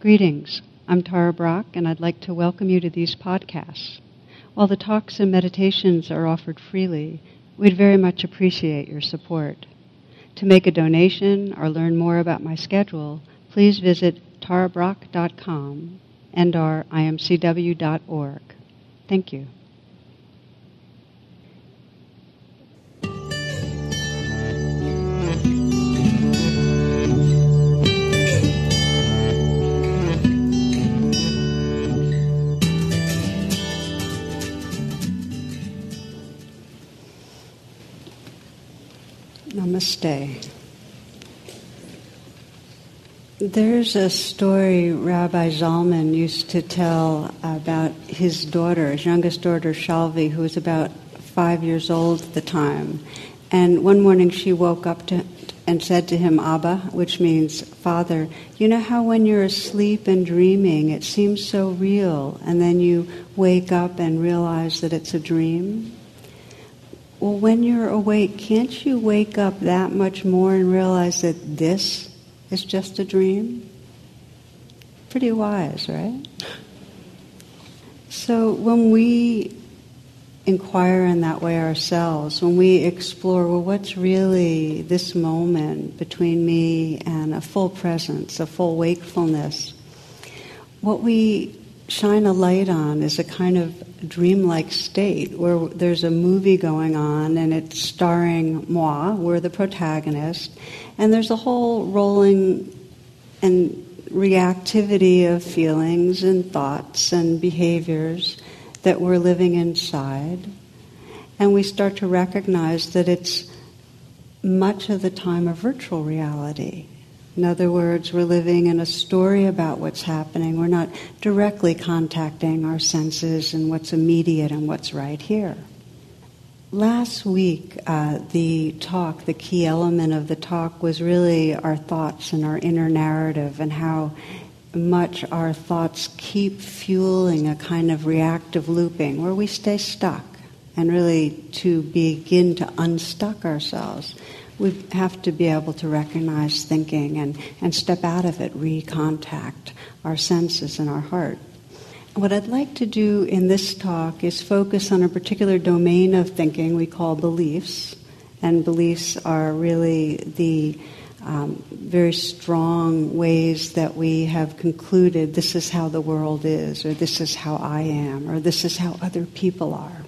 Greetings. I'm Tara Brach, and I'd like to welcome you to these podcasts. While the talks and meditations are offered freely, we'd very much appreciate your support. To make a donation or learn more about my schedule, please visit tarabrach.com and our imcw.org. Thank you. Namaste. There's a story Rabbi Zalman used to tell about his daughter, his youngest daughter, Shalvi, who was about five years old at the time. And one morning she woke up to, and said to him, Abba, which means Father, you know how when you're asleep and dreaming, it seems so real, and then you wake up and realize that it's a dream? Well, when you're awake, can't you wake up that much more and realize that this is just a dream? Pretty wise, right? So when we inquire in that way ourselves, when we explore, well, what's really this moment between me and a full presence, a full wakefulness, what we shine a light on is a kind of dreamlike state where there's a movie going on and it's starring moi, we're the protagonist, and there's a whole rolling and reactivity of feelings and thoughts and behaviors that we're living inside. And we start to recognize that it's much of the time a virtual reality. In other words, we're living in a story about what's happening. We're not directly contacting our senses and what's immediate and what's right here. Last week, uh, the talk, the key element of the talk was really our thoughts and our inner narrative and how much our thoughts keep fueling a kind of reactive looping where we stay stuck. And really, to begin to unstuck ourselves, we have to be able to recognize thinking and, and step out of it, recontact our senses and our heart. What I'd like to do in this talk is focus on a particular domain of thinking we call beliefs. And beliefs are really the um, very strong ways that we have concluded this is how the world is, or this is how I am, or this is how other people are.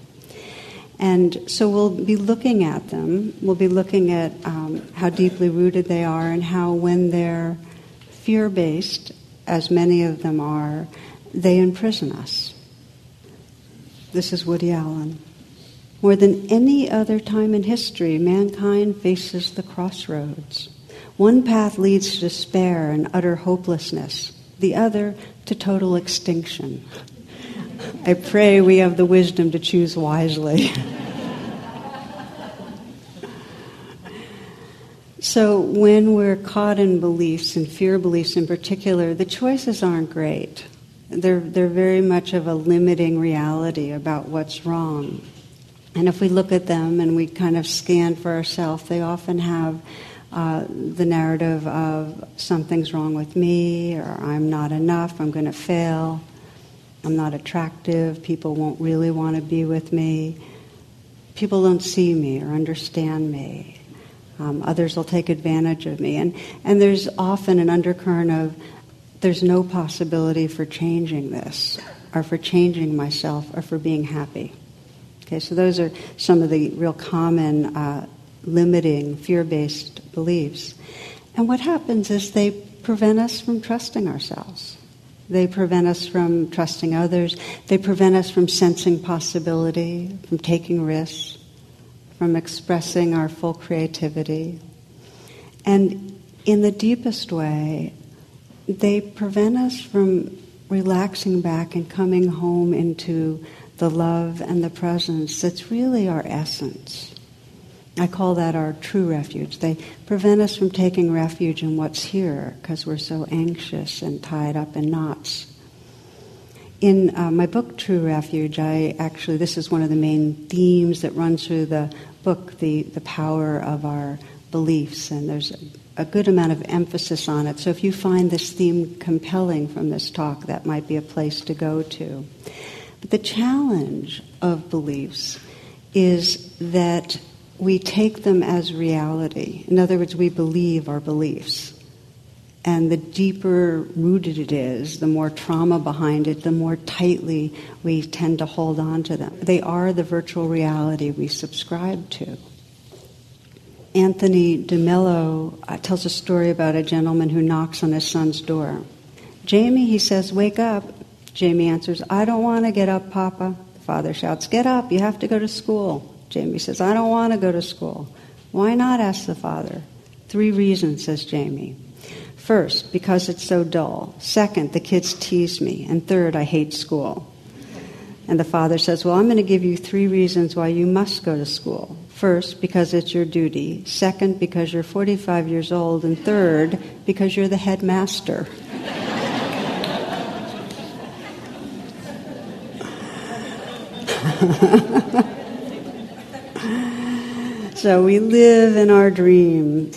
And so we'll be looking at them. We'll be looking at um, how deeply rooted they are and how, when they're fear based, as many of them are, they imprison us. This is Woody Allen. More than any other time in history, mankind faces the crossroads. One path leads to despair and utter hopelessness, the other to total extinction. I pray we have the wisdom to choose wisely. so, when we're caught in beliefs, and fear beliefs in particular, the choices aren't great. They're, they're very much of a limiting reality about what's wrong. And if we look at them and we kind of scan for ourselves, they often have uh, the narrative of something's wrong with me, or I'm not enough, I'm going to fail. I'm not attractive, people won't really want to be with me, people don't see me or understand me. Um, others will take advantage of me. And, and there's often an undercurrent of there's no possibility for changing this, or for changing myself, or for being happy. Okay, so those are some of the real common uh, limiting, fear based beliefs. And what happens is they prevent us from trusting ourselves. They prevent us from trusting others. They prevent us from sensing possibility, from taking risks, from expressing our full creativity. And in the deepest way, they prevent us from relaxing back and coming home into the love and the presence that's really our essence. I call that our true refuge. They prevent us from taking refuge in what's here because we're so anxious and tied up in knots. In uh, my book, True Refuge, I actually, this is one of the main themes that runs through the book the, the power of our beliefs. And there's a good amount of emphasis on it. So if you find this theme compelling from this talk, that might be a place to go to. But the challenge of beliefs is that we take them as reality. In other words, we believe our beliefs. And the deeper rooted it is, the more trauma behind it, the more tightly we tend to hold on to them. They are the virtual reality we subscribe to. Anthony DeMello uh, tells a story about a gentleman who knocks on his son's door. Jamie, he says, wake up. Jamie answers, I don't want to get up, Papa. The father shouts, Get up, you have to go to school. Jamie says, I don't want to go to school. Why not? asks the father. Three reasons, says Jamie. First, because it's so dull. Second, the kids tease me. And third, I hate school. And the father says, Well, I'm going to give you three reasons why you must go to school. First, because it's your duty. Second, because you're 45 years old. And third, because you're the headmaster. so we live in our dream.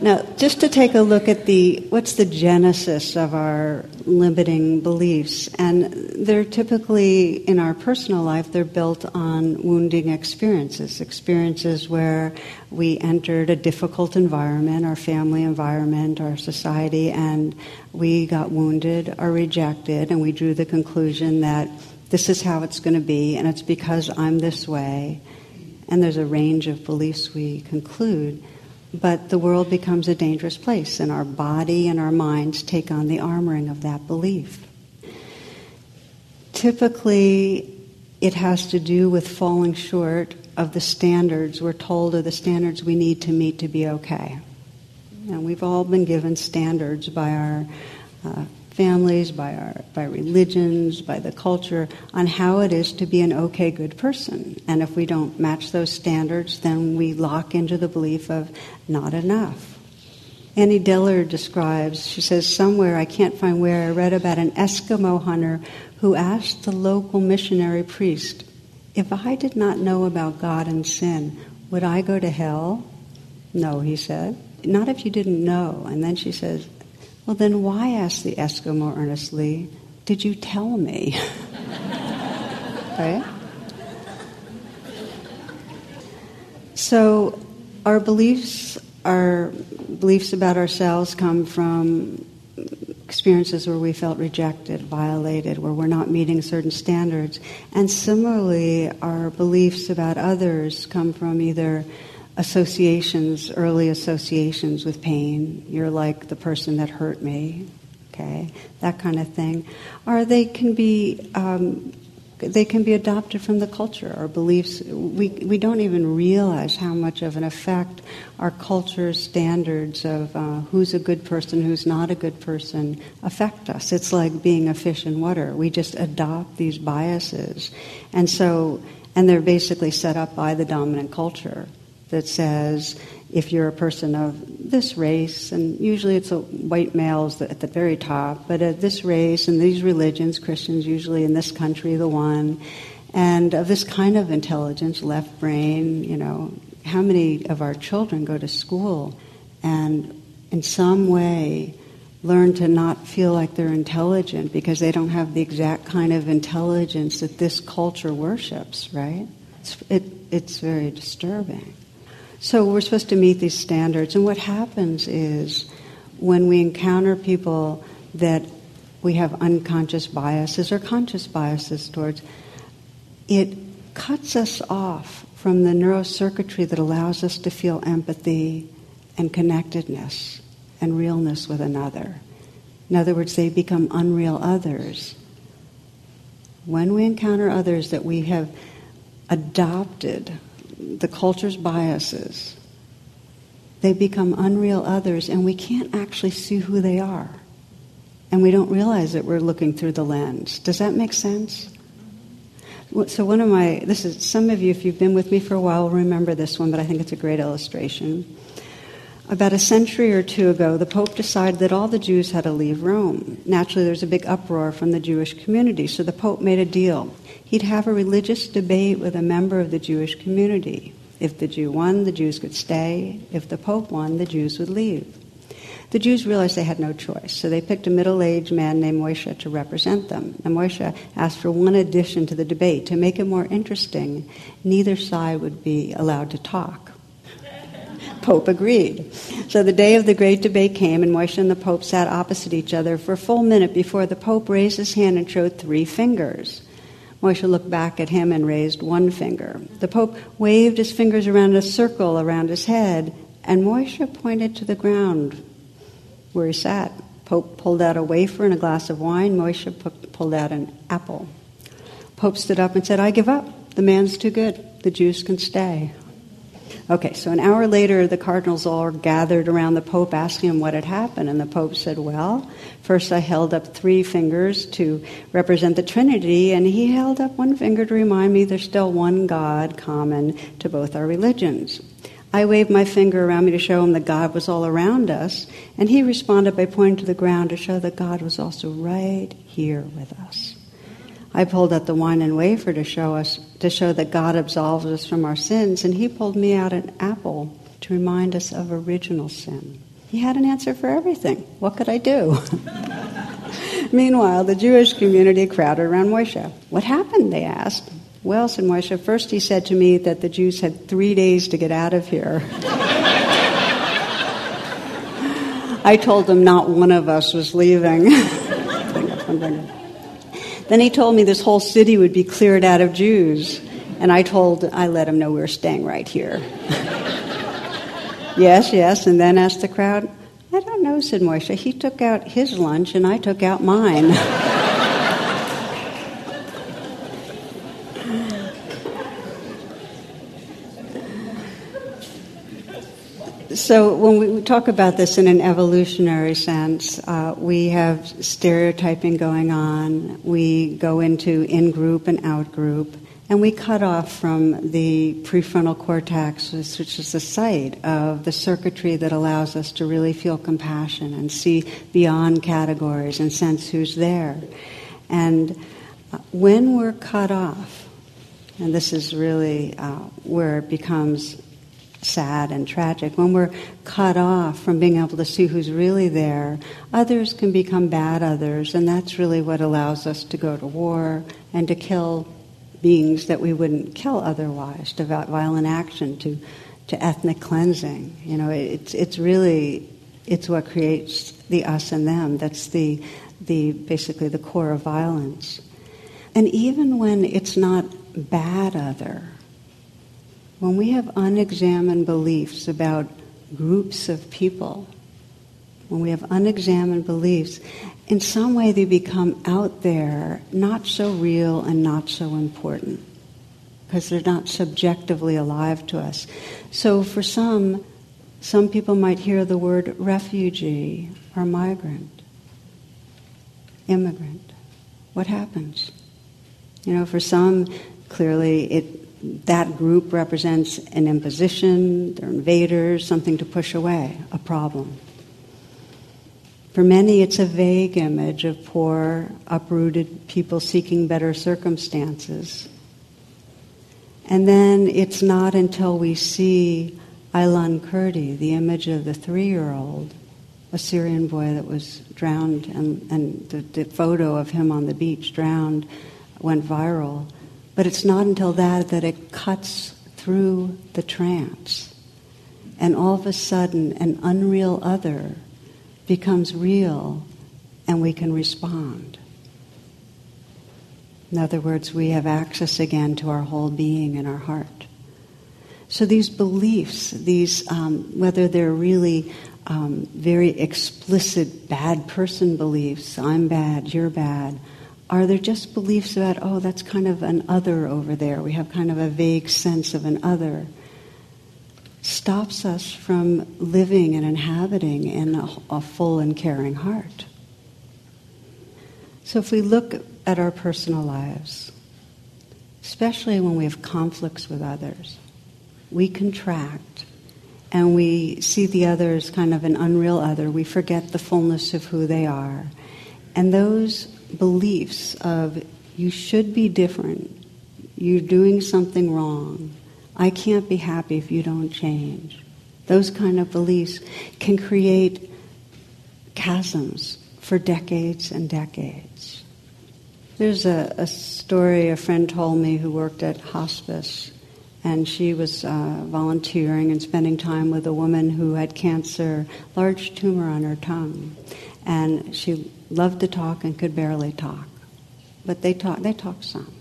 Now, just to take a look at the what's the genesis of our limiting beliefs, and they're typically in our personal life, they're built on wounding experiences, experiences where we entered a difficult environment, our family environment, our society, and we got wounded or rejected, and we drew the conclusion that this is how it's going to be, and it's because I'm this way. And there's a range of beliefs we conclude but the world becomes a dangerous place, and our body and our minds take on the armoring of that belief. Typically, it has to do with falling short of the standards we're told are the standards we need to meet to be okay. And we've all been given standards by our uh, families, by our by religions, by the culture on how it is to be an okay good person. And if we don't match those standards, then we lock into the belief of not enough. Annie Dillard describes, she says, somewhere, I can't find where, I read about an Eskimo hunter who asked the local missionary priest, If I did not know about God and sin, would I go to hell? No, he said. Not if you didn't know. And then she says, well, then why, asked the Eskimo earnestly, did you tell me? right? So, our beliefs, our beliefs about ourselves come from experiences where we felt rejected, violated, where we're not meeting certain standards. And similarly, our beliefs about others come from either associations, early associations with pain. You're like the person that hurt me, okay, that kind of thing. Or they can be um, they can be adopted from the culture. Our beliefs we we don't even realize how much of an effect our culture's standards of uh, who's a good person, who's not a good person affect us. It's like being a fish in water. We just adopt these biases, and so and they're basically set up by the dominant culture that says if you're a person of this race, and usually it's white males at the very top, but at this race and these religions, Christians usually in this country, the one, and of this kind of intelligence, left brain, you know, how many of our children go to school and in some way learn to not feel like they're intelligent because they don't have the exact kind of intelligence that this culture worships, right? It's, it, it's very disturbing. So we're supposed to meet these standards. And what happens is when we encounter people that we have unconscious biases or conscious biases towards, it cuts us off from the neurocircuitry that allows us to feel empathy and connectedness and realness with another. In other words, they become unreal others. When we encounter others that we have adopted the culture's biases, they become unreal others, and we can't actually see who they are. And we don't realize that we're looking through the lens. Does that make sense? So one of my, this is, some of you, if you've been with me for a while, will remember this one, but I think it's a great illustration. About a century or two ago, the Pope decided that all the Jews had to leave Rome. Naturally, there's a big uproar from the Jewish community, so the Pope made a deal he'd have a religious debate with a member of the Jewish community. If the Jew won, the Jews could stay. If the Pope won, the Jews would leave. The Jews realized they had no choice, so they picked a middle aged man named Moshe to represent them. And Moshe asked for one addition to the debate to make it more interesting. Neither side would be allowed to talk. Pope agreed. So the day of the great debate came, and Moshe and the Pope sat opposite each other for a full minute before the Pope raised his hand and showed three fingers. Moshe looked back at him and raised one finger. The Pope waved his fingers around a circle around his head, and Moshe pointed to the ground where he sat. Pope pulled out a wafer and a glass of wine. Moshe pulled out an apple. Pope stood up and said, I give up. The man's too good. The Jews can stay. Okay, so an hour later, the cardinals all gathered around the Pope asking him what had happened. And the Pope said, Well, first I held up three fingers to represent the Trinity, and he held up one finger to remind me there's still one God common to both our religions. I waved my finger around me to show him that God was all around us, and he responded by pointing to the ground to show that God was also right here with us. I pulled out the wine and wafer to show us to show that God absolves us from our sins, and he pulled me out an apple to remind us of original sin. He had an answer for everything. What could I do? Meanwhile, the Jewish community crowded around Moshe. What happened? They asked. Well, said Moshe, first he said to me that the Jews had three days to get out of here. I told them not one of us was leaving. Then he told me this whole city would be cleared out of Jews. And I told, I let him know we were staying right here. yes, yes. And then asked the crowd, I don't know, said Moshe. He took out his lunch and I took out mine. So, when we talk about this in an evolutionary sense, uh, we have stereotyping going on. We go into in group and out group, and we cut off from the prefrontal cortex, which is the site of the circuitry that allows us to really feel compassion and see beyond categories and sense who's there. And uh, when we're cut off, and this is really uh, where it becomes sad and tragic, when we're cut off from being able to see who's really there, others can become bad others, and that's really what allows us to go to war and to kill beings that we wouldn't kill otherwise, to violent action, to, to ethnic cleansing. You know, it's, it's really, it's what creates the us and them. That's the, the, basically the core of violence. And even when it's not bad other, when we have unexamined beliefs about groups of people, when we have unexamined beliefs, in some way they become out there, not so real and not so important, because they're not subjectively alive to us. So for some, some people might hear the word refugee or migrant, immigrant. What happens? You know, for some, clearly it that group represents an imposition, they're invaders, something to push away, a problem. For many, it's a vague image of poor, uprooted people seeking better circumstances. And then it's not until we see Aylan Kurdi, the image of the three year old, a Syrian boy that was drowned, and, and the, the photo of him on the beach drowned went viral but it's not until that that it cuts through the trance. And all of a sudden, an unreal other becomes real and we can respond. In other words, we have access again to our whole being and our heart. So these beliefs, these um, whether they're really um, very explicit bad person beliefs, I'm bad, you're bad, are there just beliefs about, oh, that's kind of an other over there? We have kind of a vague sense of an other. Stops us from living and inhabiting in a, a full and caring heart. So if we look at our personal lives, especially when we have conflicts with others, we contract and we see the other as kind of an unreal other. We forget the fullness of who they are. And those beliefs of you should be different, you're doing something wrong, I can't be happy if you don't change. Those kind of beliefs can create chasms for decades and decades. There's a, a story a friend told me who worked at hospice, and she was uh, volunteering and spending time with a woman who had cancer, large tumor on her tongue, and she loved to talk and could barely talk, but they talked. they talked some,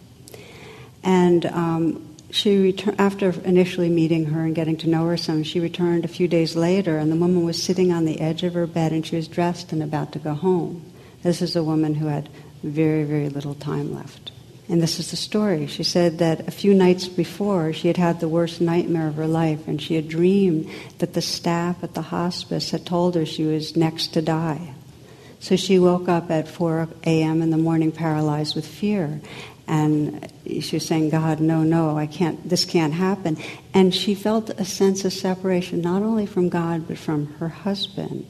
and. Um, she returned after initially meeting her and getting to know her some. She returned a few days later, and the woman was sitting on the edge of her bed, and she was dressed and about to go home. This is a woman who had very, very little time left. And this is the story. She said that a few nights before, she had had the worst nightmare of her life, and she had dreamed that the staff at the hospice had told her she was next to die. So she woke up at 4 a.m. in the morning paralyzed with fear. And she was saying, God, no, no, I can't, this can't happen. And she felt a sense of separation, not only from God, but from her husband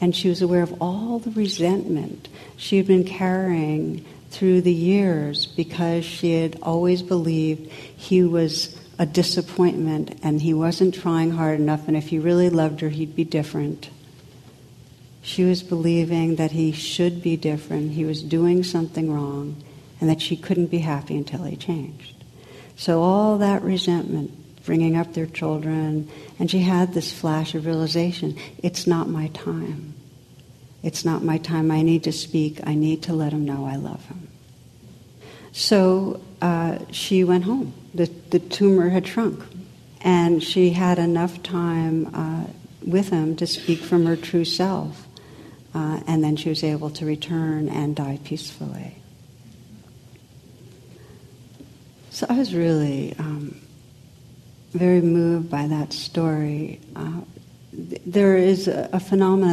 and she was aware of all the resentment she had been carrying through the years because she had always believed he was a disappointment and he wasn't trying hard enough, and if he really loved her, he'd be different. She was believing that he should be different, he was doing something wrong, and that she couldn't be happy until he changed. So, all that resentment, bringing up their children, and she had this flash of realization it's not my time. It's not my time. I need to speak. I need to let him know I love him. So uh, she went home. The, the tumor had shrunk. And she had enough time uh, with him to speak from her true self. Uh, and then she was able to return and die peacefully. So I was really um, very moved by that story. Uh, there is a, a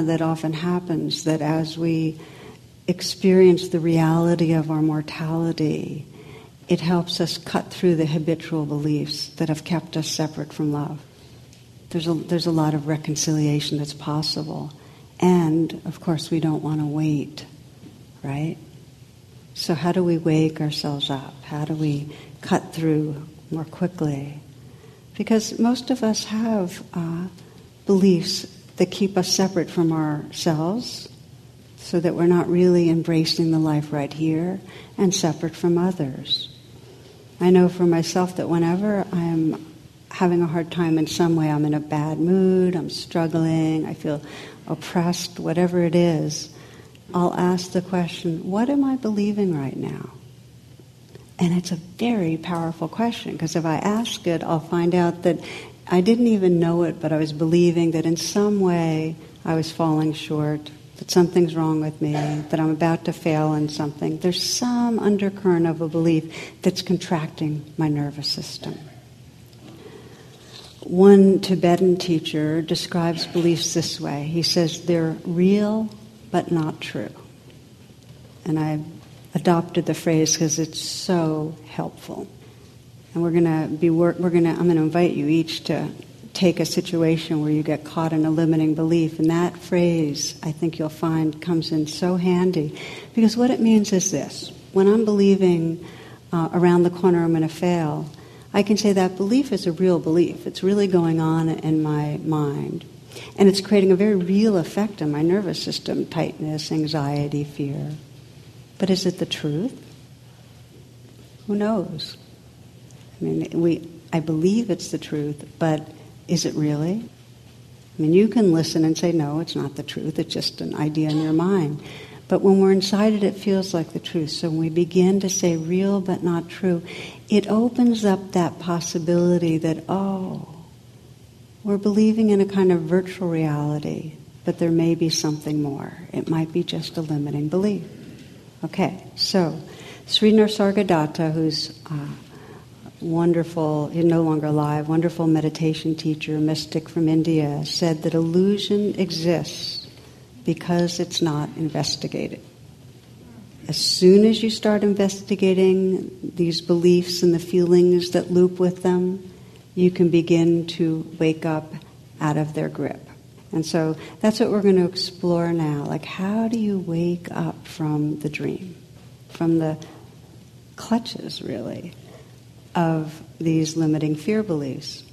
that often happens that as we experience the reality of our mortality, it helps us cut through the habitual beliefs that have kept us separate from love. There's a, there's a lot of reconciliation that's possible. And, of course, we don't want to wait, right? So, how do we wake ourselves up? How do we cut through more quickly? Because most of us have uh, beliefs that keep us separate from ourselves so that we're not really embracing the life right here and separate from others. I know for myself that whenever I'm having a hard time in some way, I'm in a bad mood, I'm struggling, I feel oppressed, whatever it is, I'll ask the question, what am I believing right now? And it's a very powerful question because if I ask it, I'll find out that I didn't even know it, but I was believing that in some way I was falling short, that something's wrong with me, that I'm about to fail in something. There's some undercurrent of a belief that's contracting my nervous system. One Tibetan teacher describes beliefs this way. He says they're real but not true. And I adopted the phrase because it's so helpful. And we're going to be work, we're going to, I'm going to invite you each to take a situation where you get caught in a limiting belief. And that phrase, I think you'll find, comes in so handy. Because what it means is this when I'm believing uh, around the corner I'm going to fail, I can say that belief is a real belief. It's really going on in my mind. And it's creating a very real effect on my nervous system tightness, anxiety, fear. But is it the truth? Who knows? I mean, we, I believe it's the truth, but is it really? I mean, you can listen and say, no, it's not the truth, it's just an idea in your mind. But when we're inside it, it feels like the truth. So when we begin to say real but not true, it opens up that possibility that, oh, we're believing in a kind of virtual reality, but there may be something more. It might be just a limiting belief. Okay, so Sri Nisargadatta, who's wonderful, he's no longer alive, wonderful meditation teacher, mystic from India, said that illusion exists because it's not investigated. As soon as you start investigating these beliefs and the feelings that loop with them, you can begin to wake up out of their grip. And so that's what we're going to explore now. Like, how do you wake up from the dream, from the clutches, really, of these limiting fear beliefs.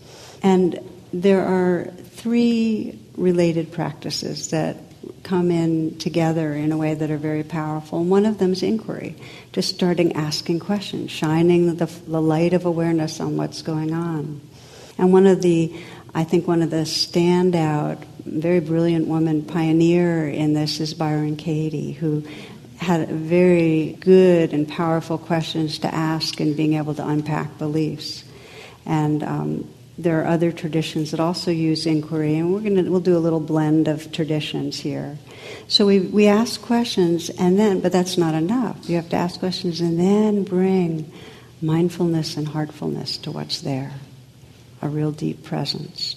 And there are three related practices that come in together in a way that are very powerful. And one of them is inquiry, just starting asking questions, shining the, the light of awareness on what's going on. And one of the, I think, one of the standout, very brilliant woman pioneer in this is Byron Katie, who had very good and powerful questions to ask and being able to unpack beliefs. And um, there are other traditions that also use inquiry, and we're gonna we'll do a little blend of traditions here. So we we ask questions, and then, but that's not enough. You have to ask questions and then bring mindfulness and heartfulness to what's there, a real deep presence.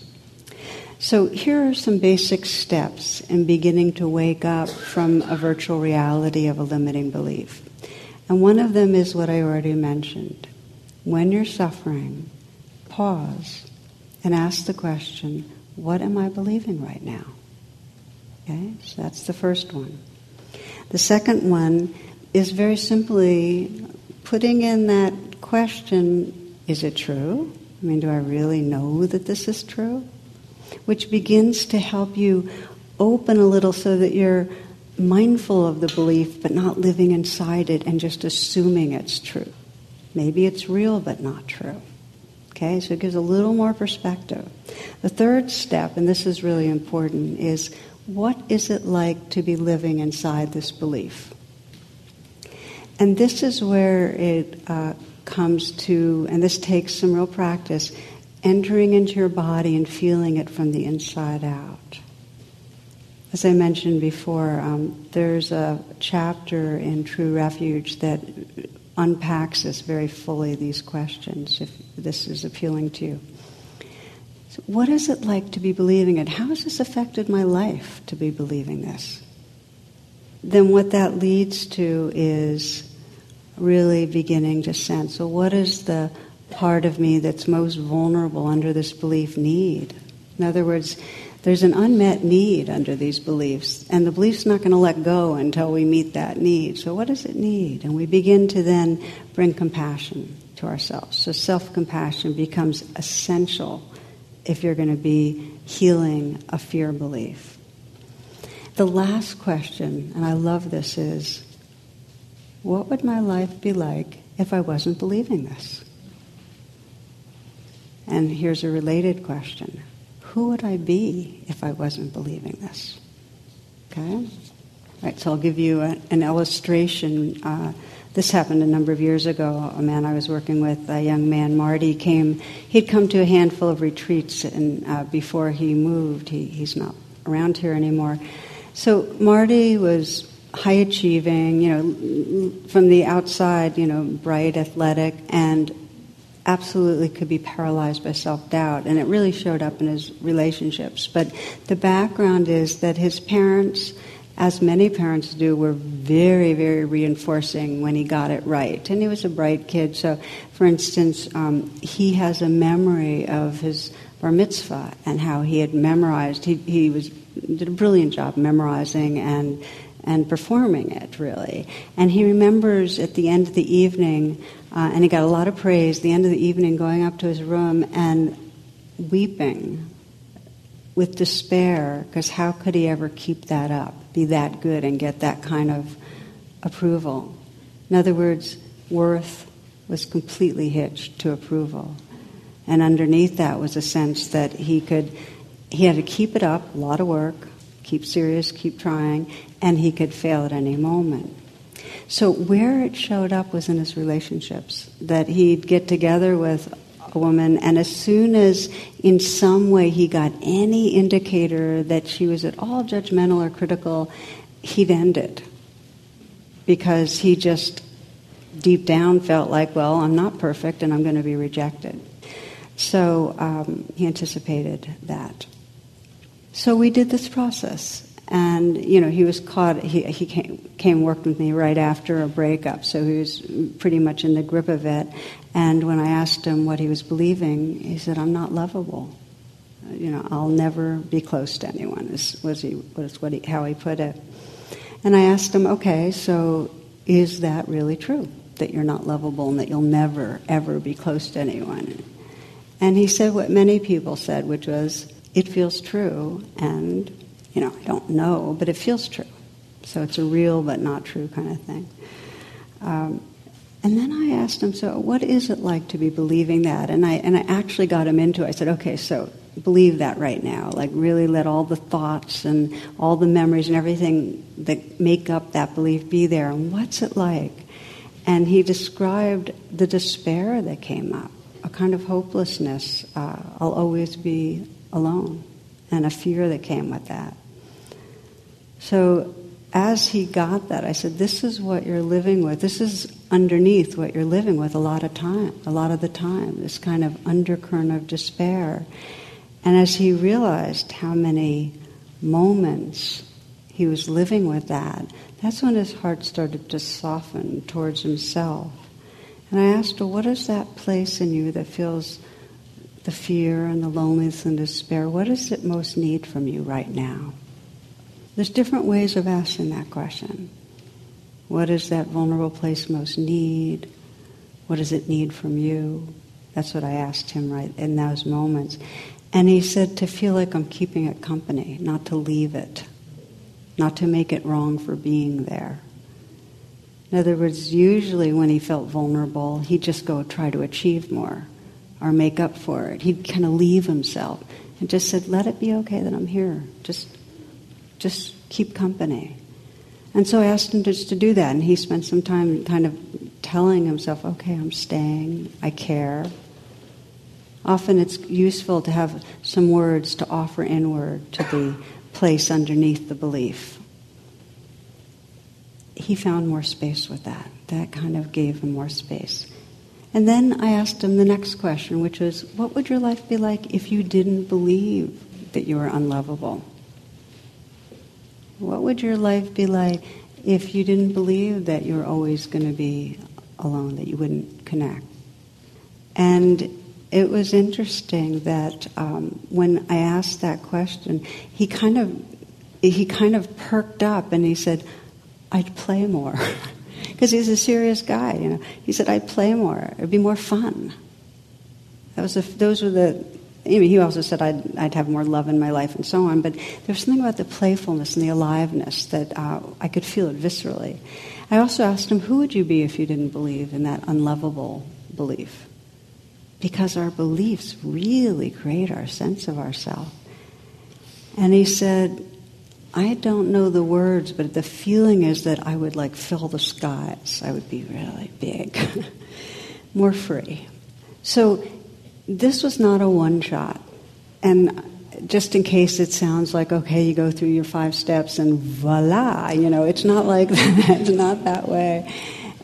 So here are some basic steps in beginning to wake up from a virtual reality of a limiting belief. And one of them is what I already mentioned. When you're suffering, pause and ask the question, what am I believing right now? Okay, so that's the first one. The second one is very simply putting in that question, is it true? I mean, do I really know that this is true? Which begins to help you open a little so that you're mindful of the belief but not living inside it and just assuming it's true. Maybe it's real but not true. Okay, so it gives a little more perspective. The third step, and this is really important, is what is it like to be living inside this belief? And this is where it uh, comes to, and this takes some real practice, entering into your body and feeling it from the inside out. As I mentioned before, um, there's a chapter in True Refuge that unpacks this very fully, these questions, if this is appealing to you. So what is it like to be believing it? How has this affected my life to be believing this? Then what that leads to is really beginning to sense so, what is the part of me that's most vulnerable under this belief need? In other words, there's an unmet need under these beliefs, and the belief's not going to let go until we meet that need. So, what does it need? And we begin to then bring compassion to ourselves. So, self compassion becomes essential if you're going to be healing a fear belief. The last question, and I love this, is what would my life be like if I wasn't believing this? And here's a related question who would I be if I wasn't believing this? Okay? Right, so I'll give you a, an illustration. Uh, this happened a number of years ago. A man I was working with, a young man, Marty, came. He'd come to a handful of retreats, and uh, before he moved, he, he's not around here anymore. So Marty was high achieving, you know, from the outside, you know, bright, athletic, and absolutely could be paralyzed by self doubt, and it really showed up in his relationships. But the background is that his parents, as many parents do, were very, very reinforcing when he got it right. And he was a bright kid. So, for instance, um, he has a memory of his bar mitzvah and how he had memorized. He, he was did a brilliant job memorizing and and performing it really. And he remembers at the end of the evening uh, and he got a lot of praise. The end of the evening, going up to his room and weeping with despair, because how could he ever keep that up, be that good, and get that kind of approval? In other words, worth was completely hitched to approval. And underneath that was a sense that he could, he had to keep it up, a lot of work, keep serious, keep trying, and he could fail at any moment. So where it showed up was in his relationships, that he'd get together with a woman, and as soon as in some way he got any indicator that she was at all judgmental or critical, he'd end it. Because he just deep down felt like, well, I'm not perfect and I'm going to be rejected. So um, he anticipated that. So we did this process. And, you know, he was caught, he, he came, came worked with me right after a breakup, so he was pretty much in the grip of it. And when I asked him what he was believing, he said, I'm not lovable. You know, I'll never be close to anyone, is, was, he, was what he, how he put it. And I asked him, okay, so is that really true? That you're not lovable and that you'll never, ever be close to anyone? And he said what many people said, which was, it feels true, and you know, I don't know, but it feels true. So it's a real but not true kind of thing. Um, and then I asked him, so what is it like to be believing that? And I, and I actually got him into it. I said, okay, so believe that right now. Like, really let all the thoughts and all the memories and everything that make up that belief be there. And what's it like? And he described the despair that came up, a kind of hopelessness. Uh, I'll always be alone, and a fear that came with that. So as he got that, I said, This is what you're living with. This is underneath what you're living with a lot of time, a lot of the time, this kind of undercurrent of despair. And as he realized how many moments he was living with that, that's when his heart started to soften towards himself. And I asked her, What is that place in you that feels the fear and the loneliness and despair? What does it most need from you right now? There's different ways of asking that question. What does that vulnerable place most need? What does it need from you? That's what I asked him right in those moments. And he said to feel like I'm keeping it company, not to leave it, not to make it wrong for being there. In other words, usually when he felt vulnerable, he'd just go try to achieve more or make up for it. He'd kind of leave himself and just said, let it be okay that I'm here. Just just keep company. And so I asked him just to do that, and he spent some time kind of telling himself, okay, I'm staying, I care. Often it's useful to have some words to offer inward to the place underneath the belief. He found more space with that. That kind of gave him more space. And then I asked him the next question, which was, what would your life be like if you didn't believe that you were unlovable? What would your life be like if you didn't believe that you're always going to be alone, that you wouldn't connect? And it was interesting that um, when I asked that question, he kind of he kind of perked up and he said, "I'd play more," because he's a serious guy. You know, he said, "I'd play more. It'd be more fun." That was a, those were the he also said I'd, I'd have more love in my life and so on, but there was something about the playfulness and the aliveness that uh, I could feel it viscerally. I also asked him, Who would you be if you didn't believe in that unlovable belief? Because our beliefs really create our sense of ourself. And he said, I don't know the words, but the feeling is that I would like fill the skies. I would be really big, more free. So this was not a one shot. And just in case it sounds like, okay, you go through your five steps and voila, you know, it's not like that. it's not that way.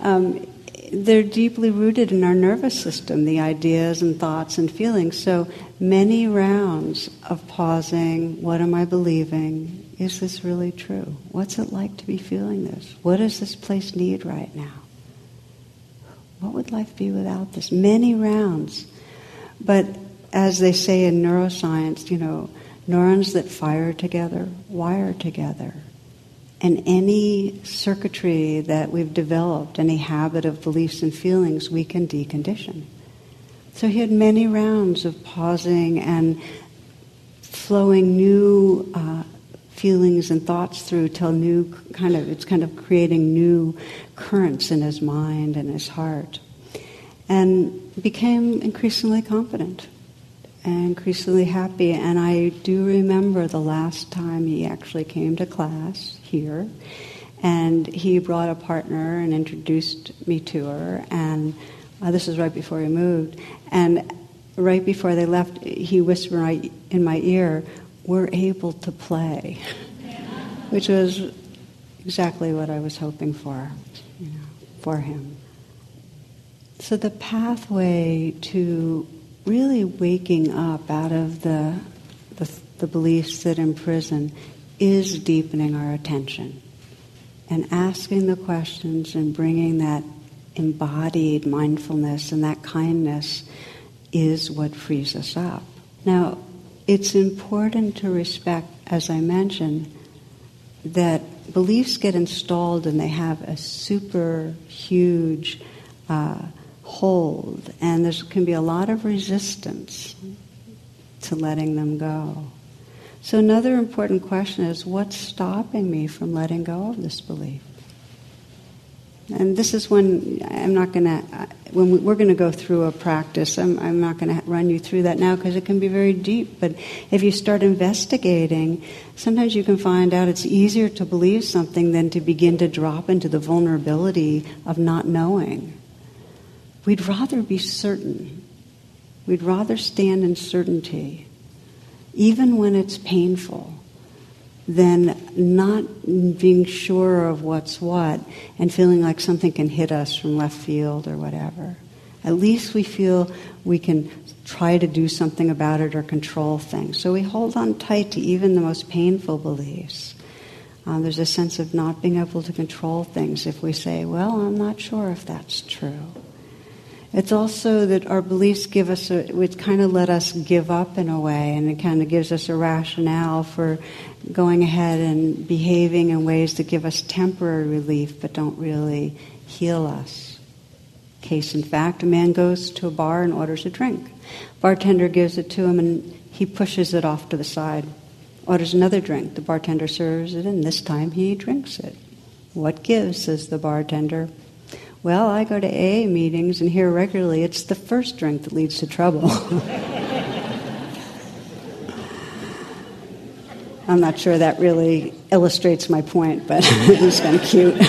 Um, they're deeply rooted in our nervous system, the ideas and thoughts and feelings. So many rounds of pausing. What am I believing? Is this really true? What's it like to be feeling this? What does this place need right now? What would life be without this? Many rounds but as they say in neuroscience, you know, neurons that fire together wire together. And any circuitry that we've developed, any habit of beliefs and feelings, we can decondition. So he had many rounds of pausing and flowing new uh, feelings and thoughts through till new kind of it's kind of creating new currents in his mind and his heart and became increasingly confident and increasingly happy. And I do remember the last time he actually came to class here, and he brought a partner and introduced me to her. And uh, this was right before he moved. And right before they left, he whispered right in my ear, "We're able to play," which was exactly what I was hoping for, you know, for him. So the pathway to really waking up out of the, the, the beliefs that imprison is deepening our attention and asking the questions and bringing that embodied mindfulness and that kindness is what frees us up. Now, it's important to respect, as I mentioned, that beliefs get installed and they have a super huge uh, hold, and there can be a lot of resistance to letting them go. So, another important question is what's stopping me from letting go of this belief? And this is when I'm not going to, when we, are going to go through a practice, I'm, I'm not going to run you through that now because it can be very deep. But if you start investigating, sometimes you can find out it's easier to believe something than to begin to drop into the vulnerability of not knowing. We'd rather be certain, we'd rather stand in certainty, even when it's painful than not being sure of what's what and feeling like something can hit us from left field or whatever. At least we feel we can try to do something about it or control things. So we hold on tight to even the most painful beliefs. Um, there's a sense of not being able to control things if we say, well, I'm not sure if that's true. It's also that our beliefs give us, a, which kind of let us give up in a way, and it kind of gives us a rationale for going ahead and behaving in ways that give us temporary relief but don't really heal us. Case in fact, a man goes to a bar and orders a drink. Bartender gives it to him and he pushes it off to the side. Orders another drink. The bartender serves it and this time he drinks it. What gives, says the bartender. Well, I go to AA meetings and hear regularly it's the first drink that leads to trouble. I'm not sure that really illustrates my point, but it was kind of cute.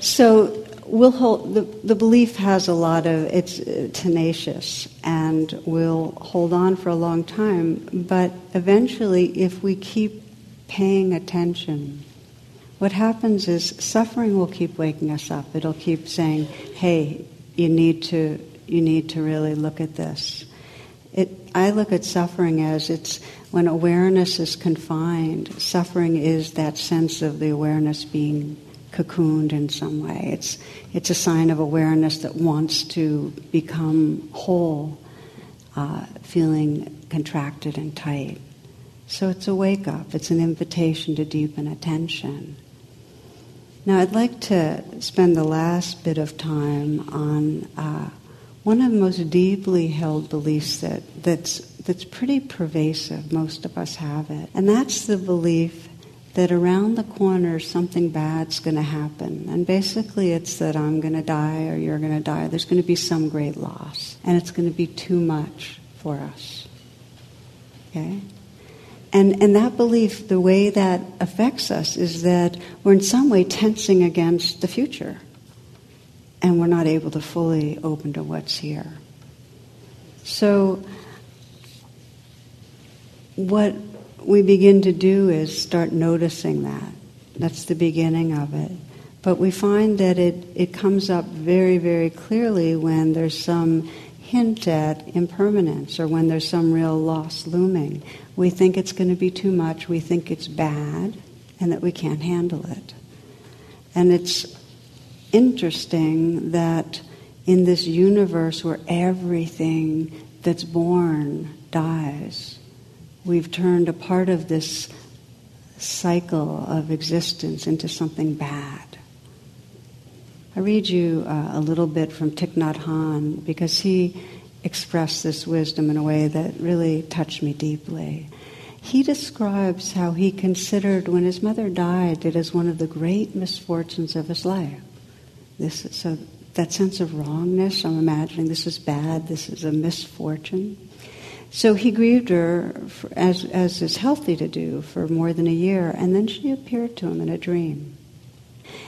so we'll hold the, the belief has a lot of it's uh, tenacious and will hold on for a long time but eventually if we keep paying attention what happens is suffering will keep waking us up it'll keep saying hey you need to you need to really look at this it, I look at suffering as it's when awareness is confined, suffering is that sense of the awareness being cocooned in some way. It's, it's a sign of awareness that wants to become whole, uh, feeling contracted and tight. So it's a wake up, it's an invitation to deepen attention. Now, I'd like to spend the last bit of time on uh, one of the most deeply held beliefs that, that's, that's pretty pervasive, most of us have it, and that's the belief that around the corner something bad's going to happen. And basically, it's that I'm going to die or you're going to die. There's going to be some great loss, and it's going to be too much for us. Okay? And, and that belief, the way that affects us is that we're in some way tensing against the future and we're not able to fully open to what's here. So, what we begin to do is start noticing that. That's the beginning of it. But we find that it, it comes up very, very clearly when there's some hint at impermanence or when there's some real loss looming. We think it's going to be too much, we think it's bad, and that we can't handle it. And it's interesting that in this universe where everything that's born dies, we've turned a part of this cycle of existence into something bad. I read you uh, a little bit from Thich Nhat Hanh because he expressed this wisdom in a way that really touched me deeply. He describes how he considered when his mother died it as one of the great misfortunes of his life. This, so that sense of wrongness, I'm imagining this is bad, this is a misfortune. So he grieved her, for, as, as is healthy to do, for more than a year, and then she appeared to him in a dream.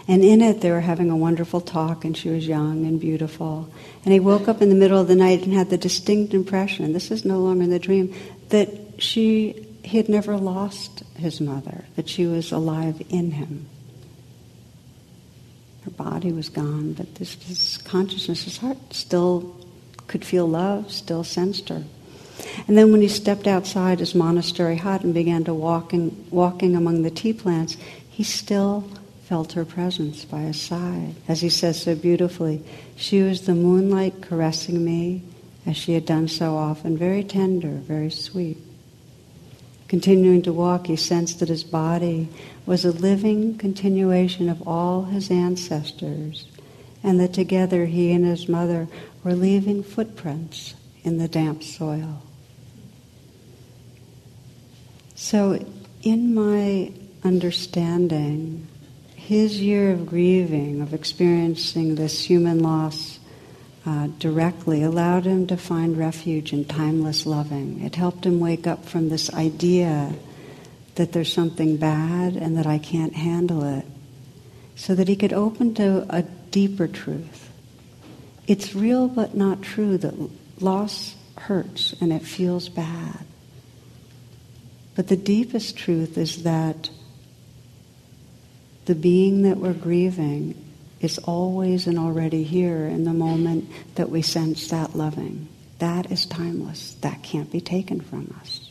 And in it, they were having a wonderful talk, and she was young and beautiful. And he woke up in the middle of the night and had the distinct impression, and this is no longer the dream, that she, he had never lost his mother, that she was alive in him. Her body was gone, but this, this consciousness, his heart still could feel love, still sensed her. And then when he stepped outside his monastery hut and began to walk in, walking among the tea plants, he still felt her presence by his side. As he says so beautifully, she was the moonlight caressing me as she had done so often, very tender, very sweet. Continuing to walk, he sensed that his body was a living continuation of all his ancestors, and that together he and his mother were leaving footprints in the damp soil. So, in my understanding, his year of grieving, of experiencing this human loss uh, directly, allowed him to find refuge in timeless loving. It helped him wake up from this idea that there's something bad and that I can't handle it, so that he could open to a deeper truth. It's real but not true that loss hurts and it feels bad. But the deepest truth is that the being that we're grieving is always and already here in the moment that we sense that loving. That is timeless. That can't be taken from us.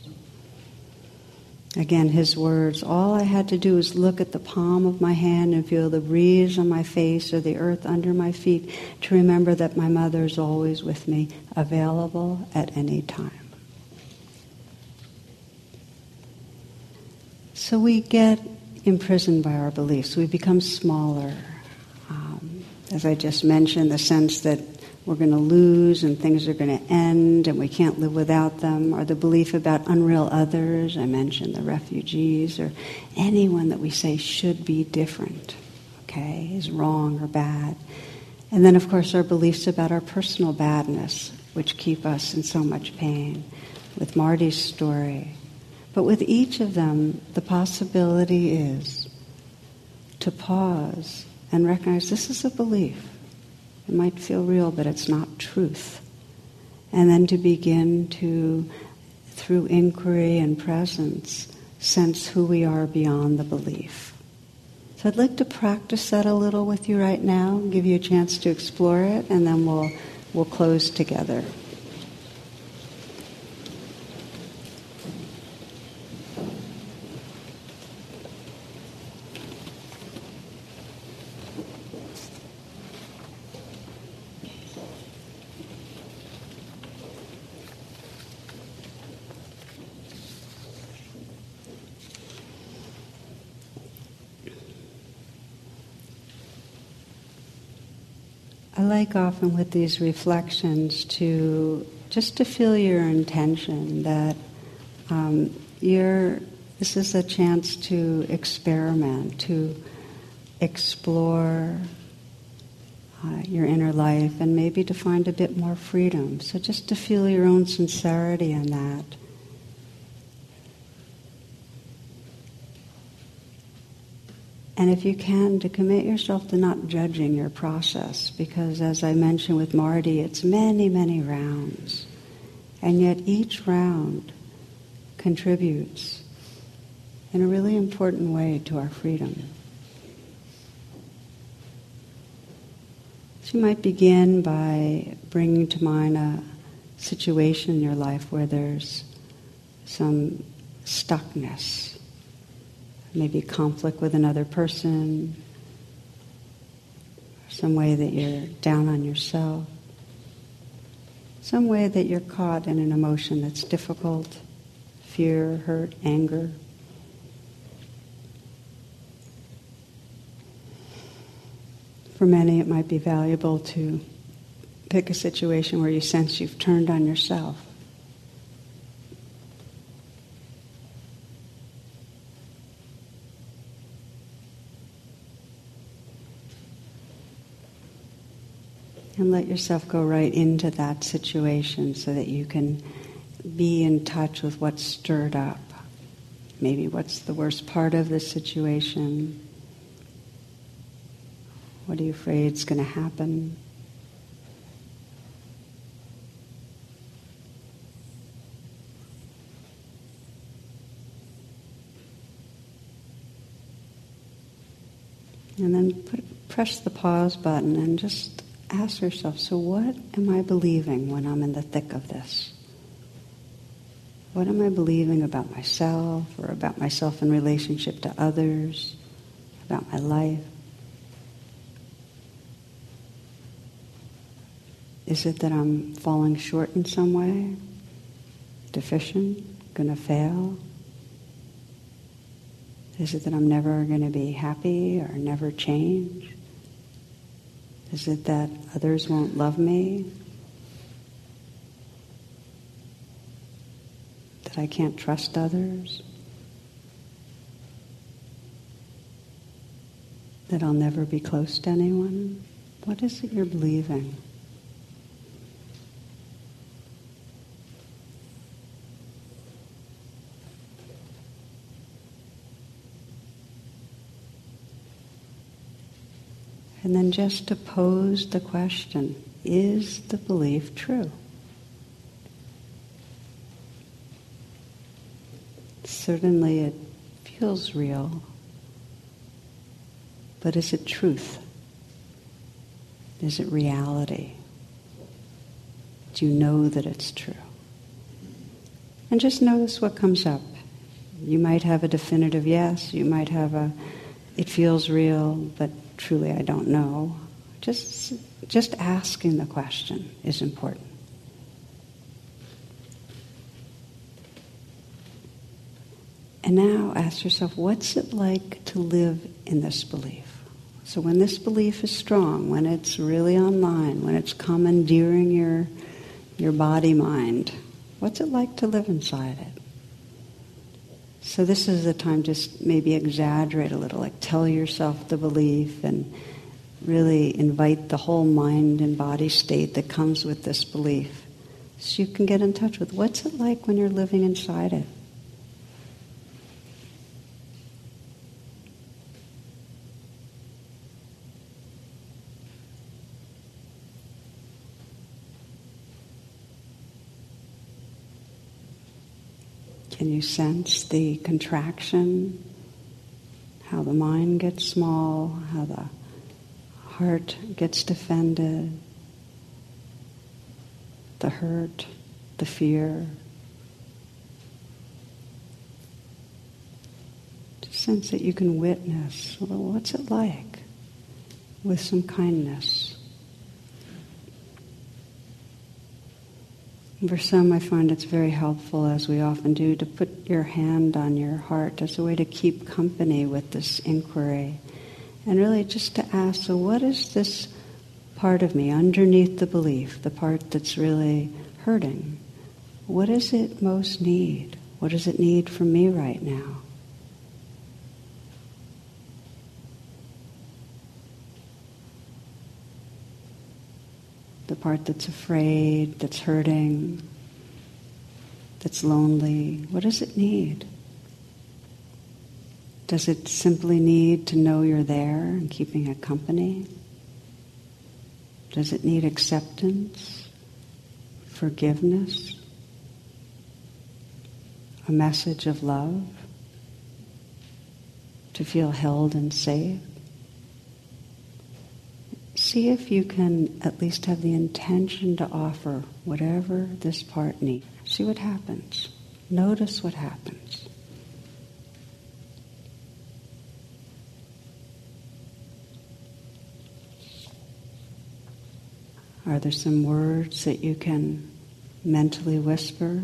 Again, his words, all I had to do was look at the palm of my hand and feel the breeze on my face or the earth under my feet to remember that my mother is always with me, available at any time. So we get imprisoned by our beliefs. We become smaller. Um, as I just mentioned, the sense that we're going to lose and things are going to end and we can't live without them, or the belief about unreal others, I mentioned the refugees, or anyone that we say should be different, okay, is wrong or bad. And then, of course, our beliefs about our personal badness, which keep us in so much pain, with Marty's story. But with each of them, the possibility is to pause and recognize this is a belief. It might feel real, but it's not truth. And then to begin to, through inquiry and presence, sense who we are beyond the belief. So I'd like to practice that a little with you right now, give you a chance to explore it, and then we'll, we'll close together. Like often with these reflections to just to feel your intention that um, you're, this is a chance to experiment, to explore uh, your inner life, and maybe to find a bit more freedom. So just to feel your own sincerity in that. And if you can, to commit yourself to not judging your process, because as I mentioned with Marty, it's many, many rounds. And yet each round contributes in a really important way to our freedom. So you might begin by bringing to mind a situation in your life where there's some stuckness maybe conflict with another person, some way that you're down on yourself, some way that you're caught in an emotion that's difficult, fear, hurt, anger. For many, it might be valuable to pick a situation where you sense you've turned on yourself. And let yourself go right into that situation so that you can be in touch with what's stirred up. Maybe what's the worst part of the situation? What are you afraid is going to happen? And then put, press the pause button and just ask yourself so, what am I believing when I'm in the thick of this? What am I believing about myself or about myself in relationship to others, about my life? Is it that I'm falling short in some way? Deficient? Gonna fail? Is it that I'm never to be happy or never change? Is it that others won't love me? That I can't trust others? That I'll never be close to anyone? What is it you're believing? And then just to pose the question is the belief true? Certainly it feels real, but is it truth? Is it reality? Do you know that it's true? And just notice what comes up. You might have a definitive yes, you might have a it feels real, but truly I don't know. Just, just asking the question is important. And now ask yourself, what's it like to live in this belief? So when this belief is strong, when it's really online, when it's commandeering your, your body mind, what's it like to live inside it? So this is the time just maybe exaggerate a little, like tell yourself the belief and really invite the whole mind and body state that comes with this belief. So you can get in touch with what's it like when you're living inside it. Can you sense the contraction? How the mind gets small, how the heart gets defended, the hurt, the fear. Just sense that you can witness well, what's it like with some kindness. For some, I find it's very helpful, as we often do, to put your hand on your heart as a way to keep company with this inquiry. And really just to ask, so what is this part of me underneath the belief, the part that's really hurting? What does it most need? What does it need from me right now? Part that's afraid, that's hurting, that's lonely, what does it need? Does it simply need to know you're there and keeping it company? Does it need acceptance, forgiveness, a message of love, to feel held and safe? See if you can at least have the intention to offer whatever this part needs. See what happens. Notice what happens. Are there some words that you can mentally whisper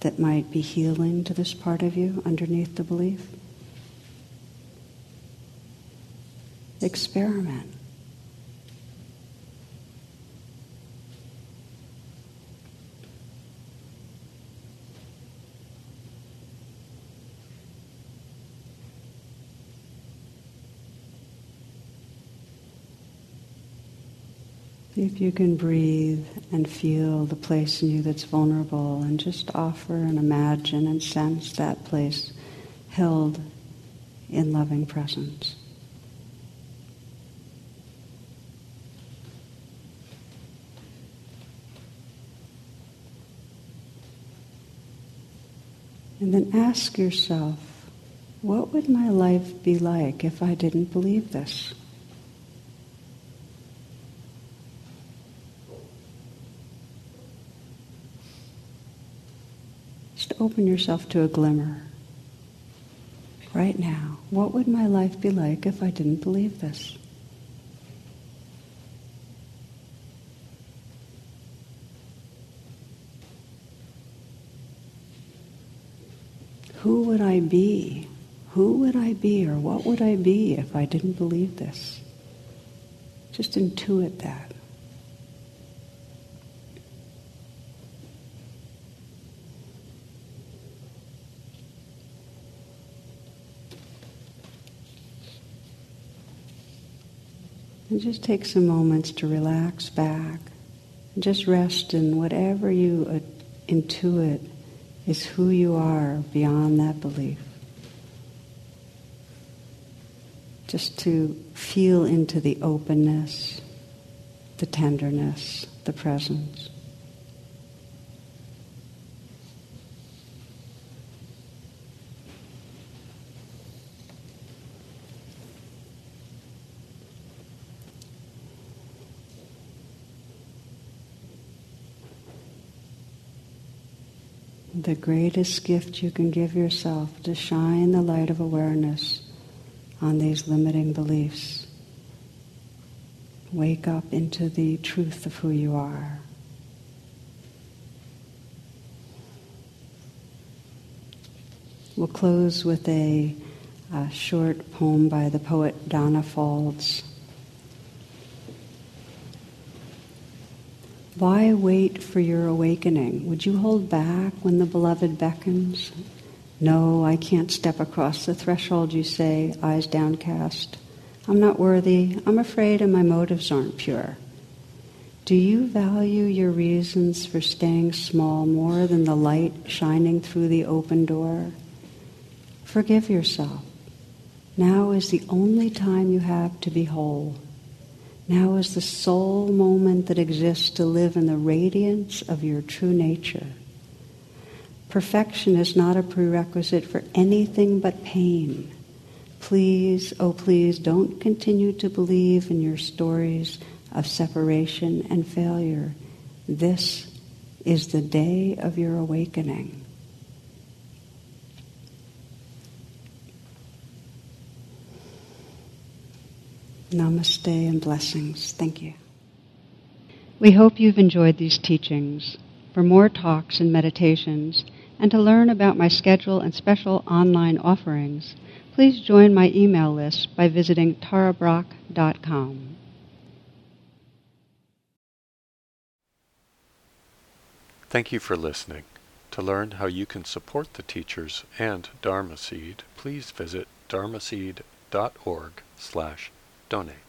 that might be healing to this part of you underneath the belief? Experiment. If you can breathe and feel the place in you that's vulnerable and just offer and imagine and sense that place held in loving presence. And then ask yourself, what would my life be like if I didn't believe this? Open yourself to a glimmer right now. What would my life be like if I didn't believe this? Who would I be? Who would I be or what would I be if I didn't believe this? Just intuit that. And just take some moments to relax back and just rest in whatever you uh, intuit is who you are beyond that belief. Just to feel into the openness, the tenderness, the presence. The greatest gift you can give yourself to shine the light of awareness on these limiting beliefs. Wake up into the truth of who you are. We'll close with a, a short poem by the poet Donna Faulds. Why wait for your awakening? Would you hold back when the beloved beckons? No, I can't step across the threshold, you say, eyes downcast. I'm not worthy. I'm afraid, and my motives aren't pure. Do you value your reasons for staying small more than the light shining through the open door? Forgive yourself. Now is the only time you have to be whole. Now is the sole moment that exists to live in the radiance of your true nature. Perfection is not a prerequisite for anything but pain. Please, oh please, don't continue to believe in your stories of separation and failure. This is the day of your awakening. Namaste and blessings. Thank you. We hope you've enjoyed these teachings. For more talks and meditations, and to learn about my schedule and special online offerings, please join my email list by visiting tarabrach.com. Thank you for listening. To learn how you can support the teachers and Dharma Seed, please visit dharmaseed.org slash donate.